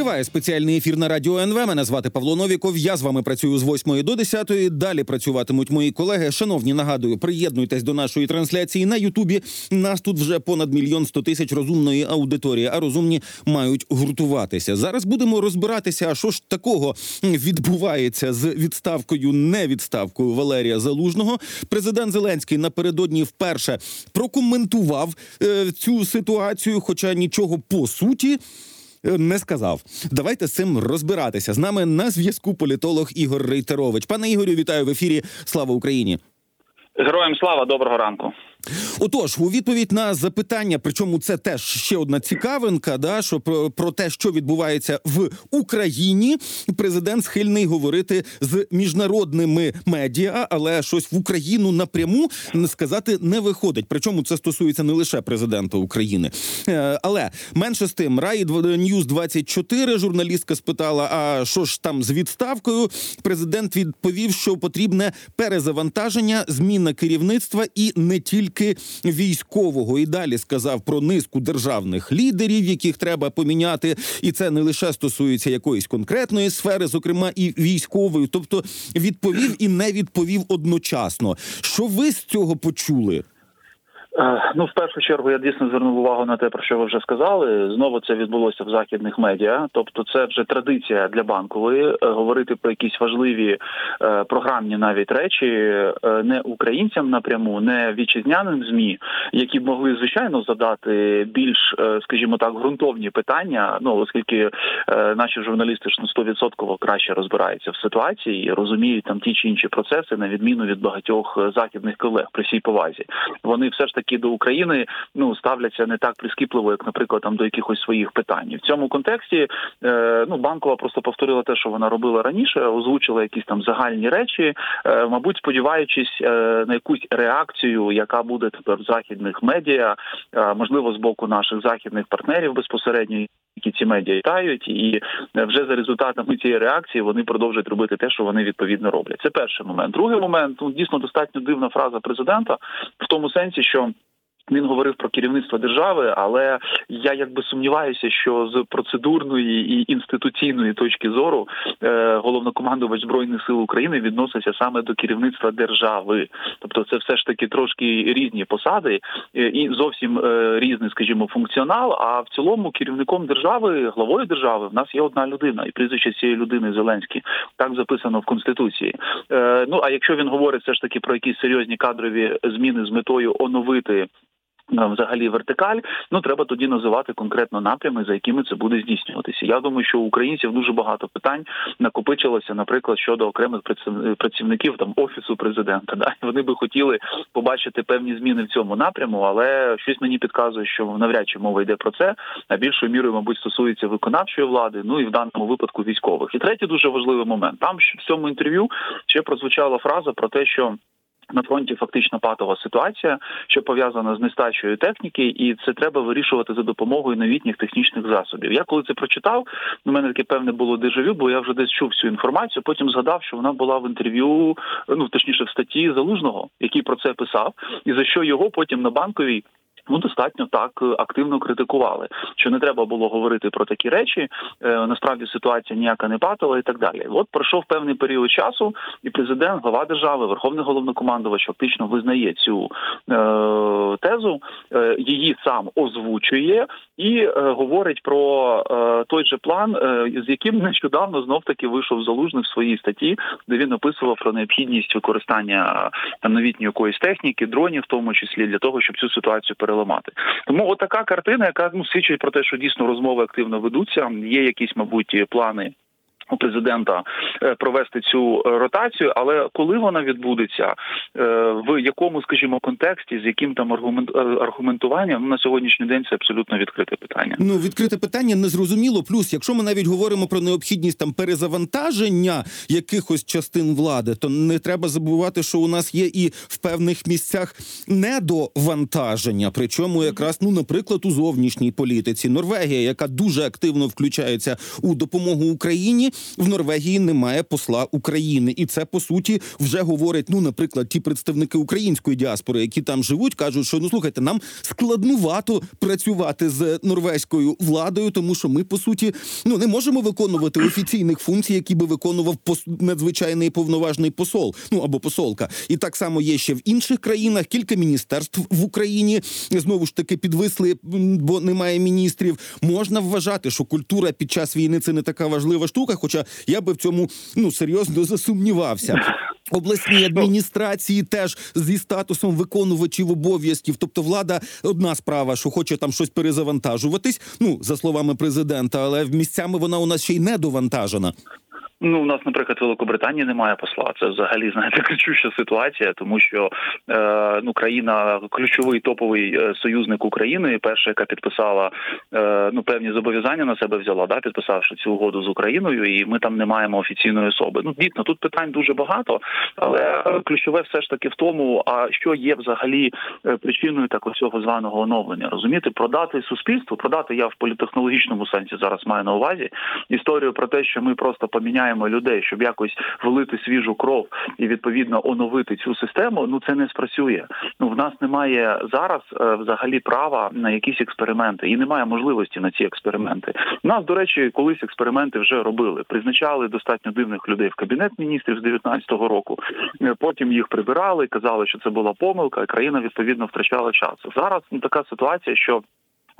Триває спеціальний ефір на радіо НВ. Мене звати Павло Новіков. Я з вами працюю з 8 до 10. Далі працюватимуть мої колеги. Шановні, нагадую, приєднуйтесь до нашої трансляції на Ютубі. Нас тут вже понад мільйон сто тисяч розумної аудиторії, а розумні мають гуртуватися. Зараз будемо розбиратися, а що ж такого відбувається з відставкою, не відставкою Валерія Залужного. Президент Зеленський напередодні вперше прокоментував е, цю ситуацію, хоча нічого по суті. Е, Не сказав. Давайте з цим розбиратися. З нами на зв'язку політолог Ігор Рейтерович. Пане Ігорю, вітаю в ефірі. Слава Україні. Героям слава, доброго ранку. Отож, у відповідь на запитання, причому це теж ще одна цікавинка, да що про, про те, що відбувається в Україні, президент схильний говорити з міжнародними медіа, але щось в Україну напряму сказати не виходить. Причому це стосується не лише президента України, Е, але менше з тим, Раї Ньюз 24 журналістка спитала: а що ж там з відставкою? Президент відповів, що потрібне перезавантаження, зміна керівництва і не тільки військового. І далі сказав про низку державних лідерів, яких треба поміняти, і це не лише стосується якоїсь конкретної сфери, зокрема і військової. Тобто відповів і не відповів одночасно. Що ви з цього почули? Е, Ну, в першу чергу, я дійсно звернув увагу на те, про що ви вже сказали. Знову це відбулося в західних медіа. Тобто, це вже традиція для банкової е, говорити про якісь важливі е, програмні навіть речі не українцям напряму, не вітчизняним змі, які б могли звичайно задати більш, скажімо так, ґрунтовні питання. Ну оскільки наші журналісти ж ну, 100% краще розбираються в ситуації і розуміють там ті чи інші процеси, на відміну від багатьох західних колег при всій повазі. Вони все ж таки до України ну ставляться не так прискіпливо, як, наприклад, там до якихось своїх питань. В цьому контексті е, ну банкова просто повторила те, що вона робила раніше, озвучила якісь там загальні речі, е, мабуть, сподіваючись е, на якусь реакцію, яка буде тепер в західних медіа, е, можливо, з боку наших західних партнерів безпосередньо. Які ці медіа вітають, і вже за результатами цієї реакції вони продовжують робити те, що вони відповідно роблять. Це перший момент. Другий момент ну дійсно достатньо дивна фраза президента в тому сенсі, що. Він говорив про керівництво держави, але я якби сумніваюся, що з процедурної і інституційної точки зору е, головнокомандувач збройних сил України відноситься саме до керівництва держави. Тобто, це все ж таки трошки різні посади е, і зовсім е, різний, скажімо, функціонал. А в цілому керівником держави, главою держави, в нас є одна людина, і прізвище цієї людини Зеленський. Так записано в конституції. Е, ну а якщо він говорить все ж таки про якісь серйозні кадрові зміни з метою оновити. Взагалі вертикаль, ну треба тоді називати конкретно напрями, за якими це буде здійснюватися. Я думаю, що у українців дуже багато питань накопичилося, наприклад, щодо окремих працівників там офісу президента. Да вони би хотіли побачити певні зміни в цьому напряму, але щось мені підказує, що навряд чи мова йде про це. А більшою мірою, мабуть, стосується виконавчої влади, ну і в даному випадку військових. І третій дуже важливий момент. Там в цьому інтерв'ю ще прозвучала фраза про те, що. На фронті фактично патова ситуація, що пов'язана з нестачею техніки, і це треба вирішувати за допомогою новітніх технічних засобів. Я коли це прочитав, у мене таке певне було дежавю, бо я вже десь чув цю інформацію. Потім згадав, що вона була в інтерв'ю, ну точніше, в статті залужного, який про це писав, і за що його потім на банковій. Ну, достатньо так активно критикували, що не треба було говорити про такі речі. Е, насправді ситуація ніяка не патова і так далі. От пройшов певний період часу, і президент, глава держави, верховний головнокомандувач фактично визнає цю е, тезу, е, її сам озвучує і е, говорить про е, той же план, е, з яким нещодавно знов таки вийшов залужний в своїй статті, де він описував про необхідність використання там новітньої якоїсь техніки, дронів, в тому числі для того, щоб цю ситуацію переламати. Тому отака картина, яка ну свідчить про те, що дійсно розмови активно ведуться. Є якісь, мабуть, плани. У президента провести цю ротацію, але коли вона відбудеться, в якому, скажімо, контексті, з яким там аргумент аргументуванням ну, на сьогоднішній день це абсолютно відкрите питання. Ну відкрите питання незрозуміло. Плюс, якщо ми навіть говоримо про необхідність там перезавантаження якихось частин влади, то не треба забувати, що у нас є і в певних місцях недовантаження. Причому якраз ну, наприклад, у зовнішній політиці Норвегія, яка дуже активно включається у допомогу Україні в Норвегії немає посла України, і це по суті вже говорять. Ну, наприклад, ті представники української діаспори, які там живуть, кажуть, що ну слухайте, нам складнувато працювати з норвезькою владою, тому що ми по суті ну не можемо виконувати офіційних функцій, які би виконував пос... надзвичайний повноважний посол, ну або посолка. І так само є ще в інших країнах. Кілька міністерств в Україні знову ж таки підвисли, бо немає міністрів. Можна вважати, що культура під час війни це не така важлива штука. Хоча я би в цьому ну серйозно засумнівався. Обласні адміністрації теж зі статусом виконувачів обов'язків. Тобто, влада одна справа, що хоче там щось перезавантажуватись. Ну за словами президента, але місцями вона у нас ще й недовантажена. Ну, у нас, наприклад, в Великобританії немає посла. Це взагалі знаєте кричуща ситуація, тому що е, ну країна ключовий топовий е, союзник України, перша, яка підписала е, ну певні зобов'язання на себе взяла, да, підписавши цю угоду з Україною, і ми там не маємо офіційної особи. Ну дійсно, тут питань дуже багато, але ключове все ж таки в тому, а що є взагалі е, причиною такого цього званого оновлення. Розумієте, продати суспільству, продати я в політехнологічному сенсі зараз маю на увазі історію про те, що ми просто поміняємо людей, щоб якось влити свіжу кров і відповідно оновити цю систему. Ну це не спрацює. Ну в нас немає зараз е, взагалі права на якісь експерименти, і немає можливості на ці експерименти. Нас, до речі, колись експерименти вже робили. Призначали достатньо дивних людей в кабінет міністрів з 19-го року. Е, Потім їх прибирали, казали, що це була помилка. і Країна відповідно втрачала час. Зараз ну, така ситуація, що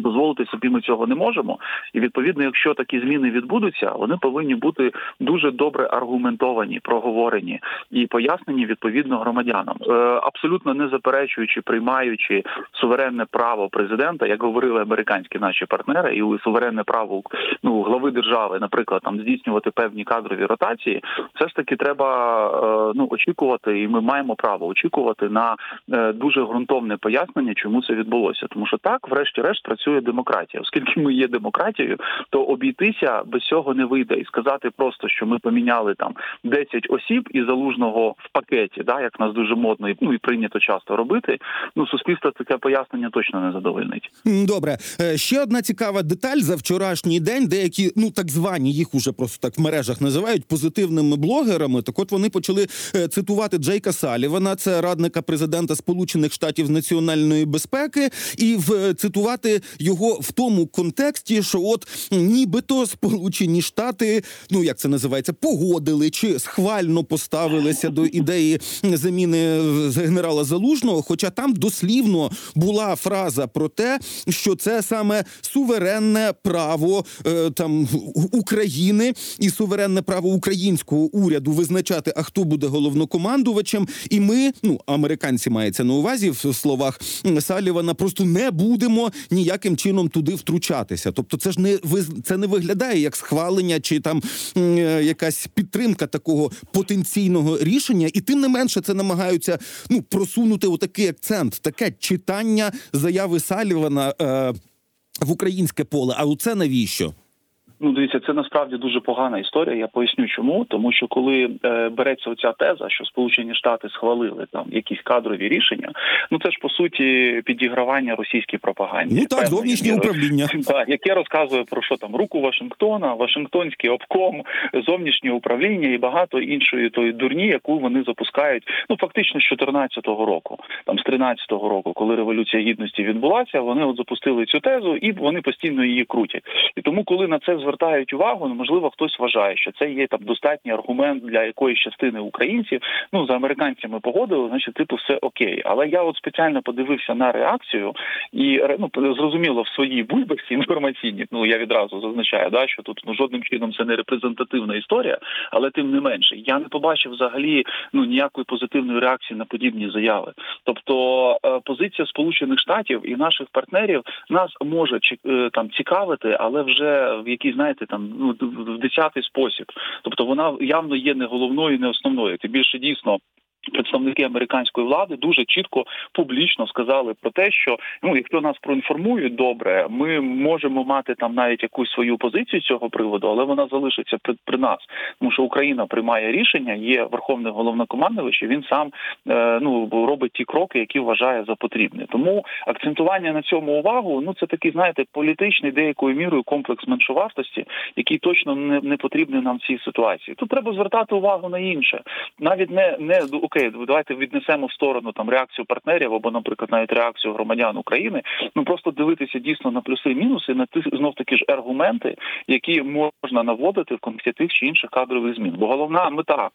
Дозволити собі ми цього не можемо, і відповідно, якщо такі зміни відбудуться, вони повинні бути дуже добре аргументовані, проговорені і пояснені відповідно громадянам, е, абсолютно не заперечуючи, приймаючи суверенне право президента, як говорили американські наші партнери, і суверенне право ну глави держави, наприклад, там здійснювати певні кадрові ротації, все ж таки треба е, ну очікувати, і ми маємо право очікувати на е, дуже ґрунтовне пояснення, чому це відбулося, тому що так, врешті-решт, працює працює демократія. Оскільки ми є демократією, то обійтися без цього не вийде і сказати просто, що ми поміняли там 10 осіб і залужного в пакеті, да як нас дуже модно і ну і прийнято часто робити. Ну суспільство таке пояснення точно не задовольнить. Добре, Е, ще одна цікава деталь за вчорашній день. Деякі ну так звані їх уже просто так в мережах називають позитивними блогерами. Так, от вони почали е, цитувати Джейка Салівана, це радника президента Сполучених Штатів з національної безпеки, і в е, цитувати його в тому контексті, що от нібито Сполучені Штати, ну як це називається, погодили чи схвально поставилися до ідеї заміни генерала Залужного. Хоча там дослівно була фраза про те, що це саме суверенне право е, там України і суверенне право українського уряду визначати, а хто буде головнокомандувачем. І ми, ну американці, мається на увазі в словах Салівана, просто не будемо ніяким чином туди втручатися. Тобто, це ж не це не виглядає як схвалення чи там е, якась підтримка такого потенційного рішення, і тим не менше це намагаються ну просунути отакий акцент, таке читання заяви Салівана е, в українське поле. А це навіщо? Ну, дивіться, це насправді дуже погана історія. Я поясню, чому тому, що коли е, береться оця теза, що Сполучені Штати схвалили там якісь кадрові рішення, ну це ж по суті підігравання російській пропаганді. Ну так, зовнішнє управління, так, яке розказує про що там руку Вашингтона, Вашингтонський обком, зовнішнє управління і багато іншої тої дурні, яку вони запускають. Ну фактично з 14-го року, там з 13-го року, коли революція гідності відбулася, вони от запустили цю тезу і вони постійно її крутять. І тому, коли на це звертають увагу, ну можливо, хтось вважає, що це є там достатній аргумент для якоїсь частини українців. Ну за американцями погодили, значить, типу, все окей. Але я от спеціально подивився на реакцію і ну зрозуміло в своїй бульбашці інформаційній. Ну я відразу зазначаю, да що тут ну жодним чином це не репрезентативна історія, але тим не менше, я не побачив взагалі ну ніякої позитивної реакції на подібні заяви. Тобто позиція Сполучених Штатів і наших партнерів нас може там цікавити, але вже в якійсь знаєте, там ну в десятий спосіб. Тобто вона явно є не головною, не основною. Тим більше дійсно Представники американської влади дуже чітко публічно сказали про те, що ну якщо нас проінформують добре, ми можемо мати там навіть якусь свою позицію з цього приводу, але вона залишиться при, при нас, тому що Україна приймає рішення. Є верховний головнокомандувач, і Він сам е, ну робить ті кроки, які вважає за потрібне. Тому акцентування на цьому увагу ну це такий, знаєте, політичний деякою мірою комплекс меншовартості, який точно не, не потрібний нам в цій ситуації. Тут треба звертати увагу на інше, навіть не не окей, давайте віднесемо в сторону там реакцію партнерів або, наприклад, навіть реакцію громадян України. Ну просто дивитися дійсно на плюси і мінуси, на ті знов таки ж аргументи, які можна наводити в контексті тих чи інших кадрових змін. Бо головна мета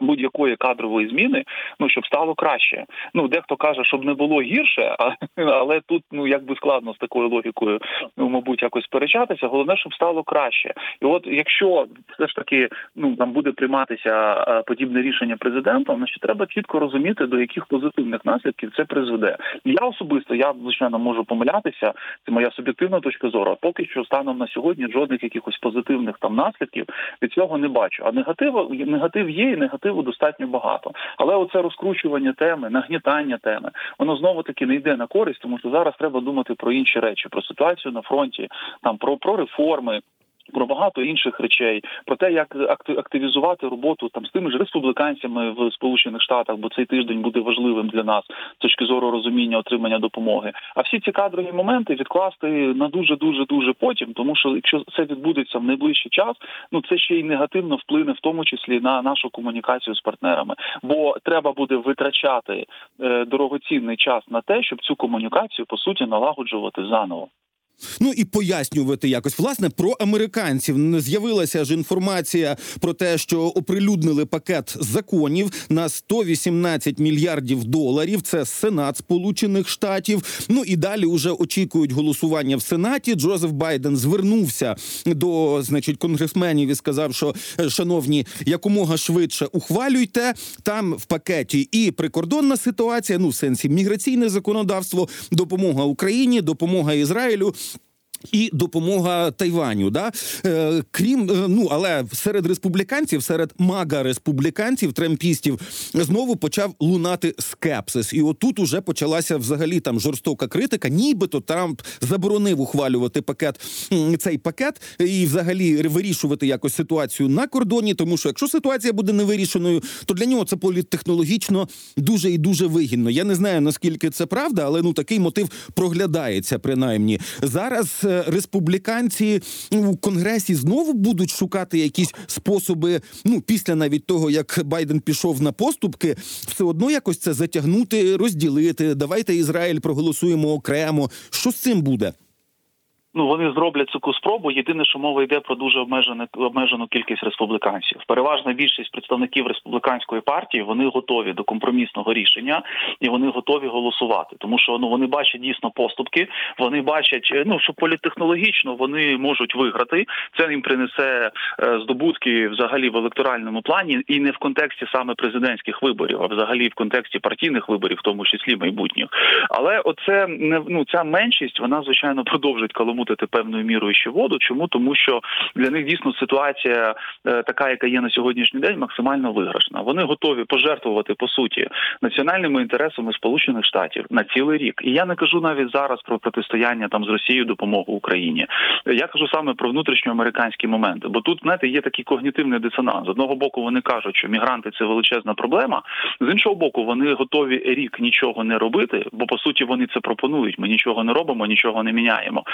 будь-якої кадрової зміни, ну щоб стало краще. Ну дехто каже, щоб не було гірше, а, але тут ну якби складно з такою логікою, ну мабуть, якось сперечатися. Головне, щоб стало краще. І от якщо все ж таки ну там буде прийматися подібне рішення президентом, значить треба чітко розуміти, до яких позитивних наслідків це призведе. Я особисто я звичайно можу помилятися. Це моя суб'єктивна точка зору. Поки що станом на сьогодні жодних якихось позитивних там наслідків від цього не бачу. А негатив негатив є і негатив негативу достатньо багато. Але оце розкручування теми, нагнітання теми, воно знову таки не йде на користь, тому що зараз треба думати про інші речі, про ситуацію на фронті, там про, про реформи про багато інших речей, про те, як активізувати роботу там з тими ж республіканцями в Сполучених Штатах, бо цей тиждень буде важливим для нас з точки зору розуміння отримання допомоги. А всі ці кадрові моменти відкласти на дуже дуже дуже потім, тому що якщо це відбудеться в найближчий час, ну це ще й негативно вплине, в тому числі на нашу комунікацію з партнерами, бо треба буде витрачати е, дорогоцінний час на те, щоб цю комунікацію по суті налагоджувати заново. Ну і пояснювати якось власне про американців. З'явилася ж інформація про те, що оприлюднили пакет законів на 118 мільярдів доларів. Це Сенат Сполучених Штатів. Ну і далі вже очікують голосування в Сенаті. Джозеф Байден звернувся до значить конгресменів і сказав, що шановні якомога швидше ухвалюйте там в пакеті і прикордонна ситуація. Ну в сенсі міграційне законодавство, допомога Україні, допомога Ізраїлю. І допомога Тайваню, да е, крім е, ну але серед республіканців, серед мага республіканців, тремпістів знову почав лунати скепсис. І отут уже почалася взагалі там жорстока критика. Нібито Трамп заборонив ухвалювати пакет цей пакет і взагалі вирішувати якось ситуацію на кордоні. Тому що якщо ситуація буде невирішеною, то для нього це політтехнологічно дуже і дуже вигідно. Я не знаю наскільки це правда, але ну такий мотив проглядається принаймні зараз. Е, республіканці у конгресі знову будуть шукати якісь способи. Ну після навіть того, як Байден пішов на поступки, все одно якось це затягнути, розділити. Давайте Ізраїль проголосуємо окремо. Що з цим буде? Ну вони зроблять таку спробу. Єдине, що мова йде про дуже обмежену обмежену кількість республіканців. Переважна більшість представників республіканської партії вони готові до компромісного рішення і вони готові голосувати, тому що ну вони бачать дійсно поступки. Вони бачать, ну що політехнологічно вони можуть виграти. Це їм принесе е, здобутки взагалі в електоральному плані, і не в контексті саме президентських виборів, а взагалі в контексті партійних виборів, в тому числі майбутніх. Але оце ну ця меншість, вона звичайно продовжить каламу замутити певною мірою ще воду. Чому тому, що для них дійсно ситуація е, така, яка є на сьогоднішній день, максимально виграшна. Вони готові пожертвувати по суті національними інтересами Сполучених Штатів на цілий рік. І я не кажу навіть зараз про протистояння там з Росією допомогу Україні. Я кажу саме про внутрішньоамериканські моменти. Бо тут знаєте, є такий когнітивний дисонанс. З одного боку вони кажуть, що мігранти це величезна проблема. З іншого боку, вони готові рік нічого не робити, бо по суті вони це пропонують. Ми нічого не робимо, нічого не міняємо.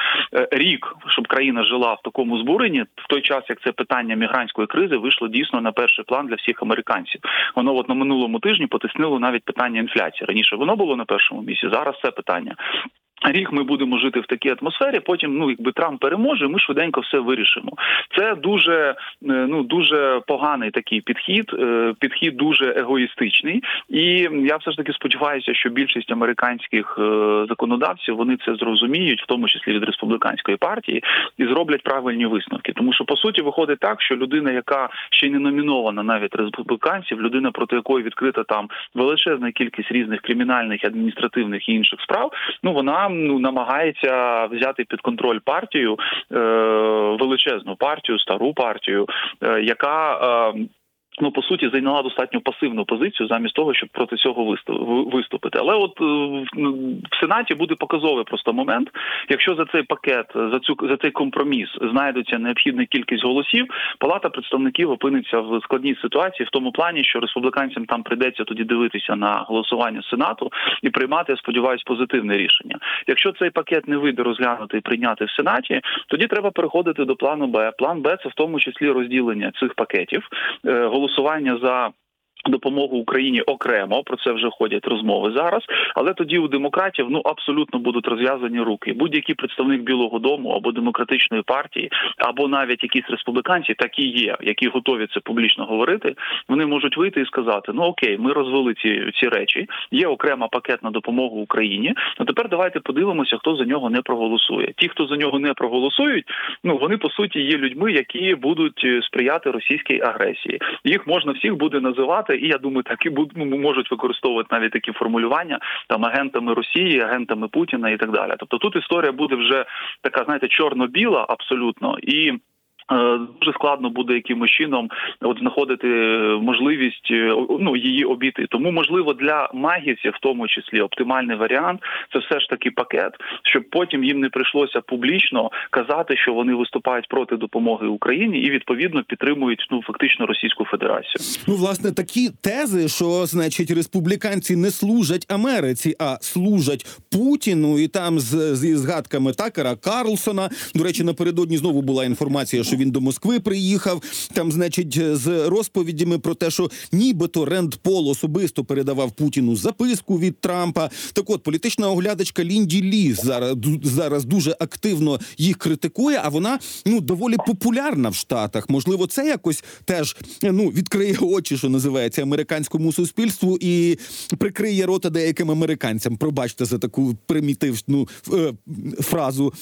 Е, рік, щоб країна жила в такому збуренні, в той час як це питання мігрантської кризи вийшло дійсно на перший план для всіх американців. Воно от на минулому тижні потиснило навіть питання інфляції. Раніше воно було на першому місці. Зараз це питання. Рік ми будемо жити в такій атмосфері. Потім, ну якби Трамп переможе, ми швиденько все вирішимо. Це дуже е, ну дуже поганий такий підхід. Е, підхід дуже егоїстичний, і я все ж таки сподіваюся, що більшість американських законодавців вони це зрозуміють, в тому числі від республіканської партії, і зроблять правильні висновки. Тому що по суті виходить так, що людина, яка ще не номінована навіть республіканців, людина проти якої відкрита там величезна кількість різних кримінальних, адміністративних і інших справ, ну вона ну намагається взяти під контроль партію е, величезну партію, стару партію, е, яка е, Ну, по суті, зайняла достатньо пасивну позицію замість того, щоб проти цього виступити. Але от е, в- Сенаті буде показовий просто момент. Якщо за цей пакет, за цю за цей компроміс знайдеться необхідна кількість голосів, Палата представників опиниться в складній ситуації в тому плані, що республіканцям там прийдеться тоді дивитися на голосування Сенату і приймати, я сподіваюся, позитивне рішення. Якщо цей пакет не вийде розглянути і прийняти в Сенаті, тоді треба переходити до плану Б. План Б це в тому числі розділення цих пакетів, е, голосування за. Допомогу Україні окремо про це вже ходять розмови зараз. Але тоді у демократів ну абсолютно будуть розв'язані руки. Будь-який представник Білого Дому або демократичної партії, або навіть якісь республіканці, такі є, які готові це публічно говорити. Вони можуть вийти і сказати: ну окей, ми розвели ці, ці речі. Є окрема пакетна допомога Україні. Ну тепер давайте подивимося, хто за нього не проголосує. Ті, хто за нього не проголосують, ну вони по суті є людьми, які будуть е, сприяти російській агресії. Їх можна всіх буде називати, і я думаю, так і будуть ну, можуть використовувати навіть такі формулювання там агентами Росії, агентами Путіна і так далі. Тобто тут історія буде вже така, знаєте, чорно-біла абсолютно і. Е, Дуже складно буде якимось чином от знаходити можливість е, ну її обійти. Тому можливо для магівців, в тому числі оптимальний варіант, це все ж таки пакет, щоб потім їм не прийшлося публічно казати, що вони виступають проти допомоги Україні і відповідно підтримують ну фактично Російську Федерацію. Ну, власне, такі тези, що значить республіканці не служать Америці, а служать Путіну, і там з, зі згадками Такера Карлсона. До речі, напередодні знову була інформація, що він до Москви приїхав. Там, значить, з розповідями про те, що нібито Ренд Пол особисто передавав Путіну записку від Трампа. Так от політична оглядачка Лінді Лі зараз зараз дуже активно їх критикує. А вона ну доволі популярна в Штатах. Можливо, це якось теж ну відкриє очі, що називається американському суспільству, і прикриє рота деяким американцям. Пробачте за таку примітивну е, фразу.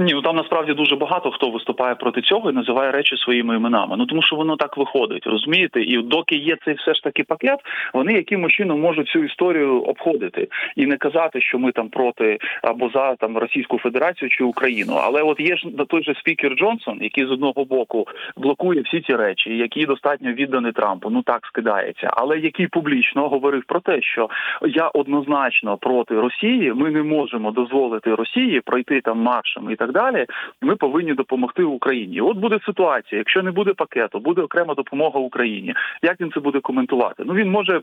Ні, ну там насправді дуже багато хто виступає проти цього і називає речі своїми іменами. Ну тому що воно так виходить, розумієте? І доки є цей все ж таки пакет, вони якимось чином можуть цю історію обходити і не казати, що ми там проти або за там Російську Федерацію чи Україну. Але от є ж той же спікер Джонсон, який з одного боку блокує всі ці речі, який достатньо відданий Трампу. Ну так скидається, але який публічно говорив про те, що я однозначно проти Росії. Ми не можемо дозволити Росії пройти там маршем і так далі. Ми повинні допомогти Україні. І От буде ситуація. Якщо не буде пакету, буде окрема допомога Україні. Як він це буде коментувати? Ну він може.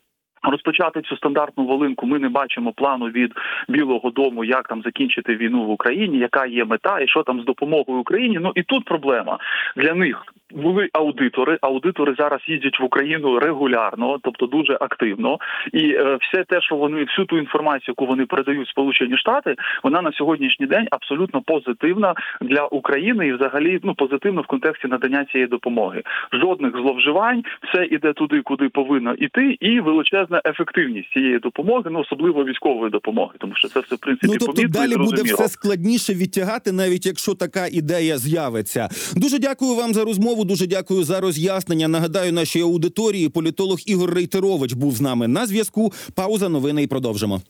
Розпочати цю стандартну волинку. Ми не бачимо плану від Білого Дому, як там закінчити війну в Україні, яка є мета, і що там з допомогою Україні. Ну і тут проблема для них. Були аудитори. Аудитори зараз їздять в Україну регулярно, тобто дуже активно. І е, все те, що вони всю ту інформацію, яку вони передають Сполучені Штати, вона на сьогоднішній день абсолютно позитивна для України і, взагалі, ну позитивно в контексті надання цієї допомоги. Жодних зловживань, все іде туди, куди повинно іти, і величезна ефективність цієї допомоги, ну особливо військової допомоги, тому що це все в принципі Ну тобто помітно і далі буде все складніше відтягати, навіть якщо така ідея з'явиться. Дуже дякую вам за розмову. Дуже дякую за роз'яснення. Нагадаю, нашій аудиторії політолог Ігор Рейтерович був з нами на зв'язку. Пауза новини і продовжимо.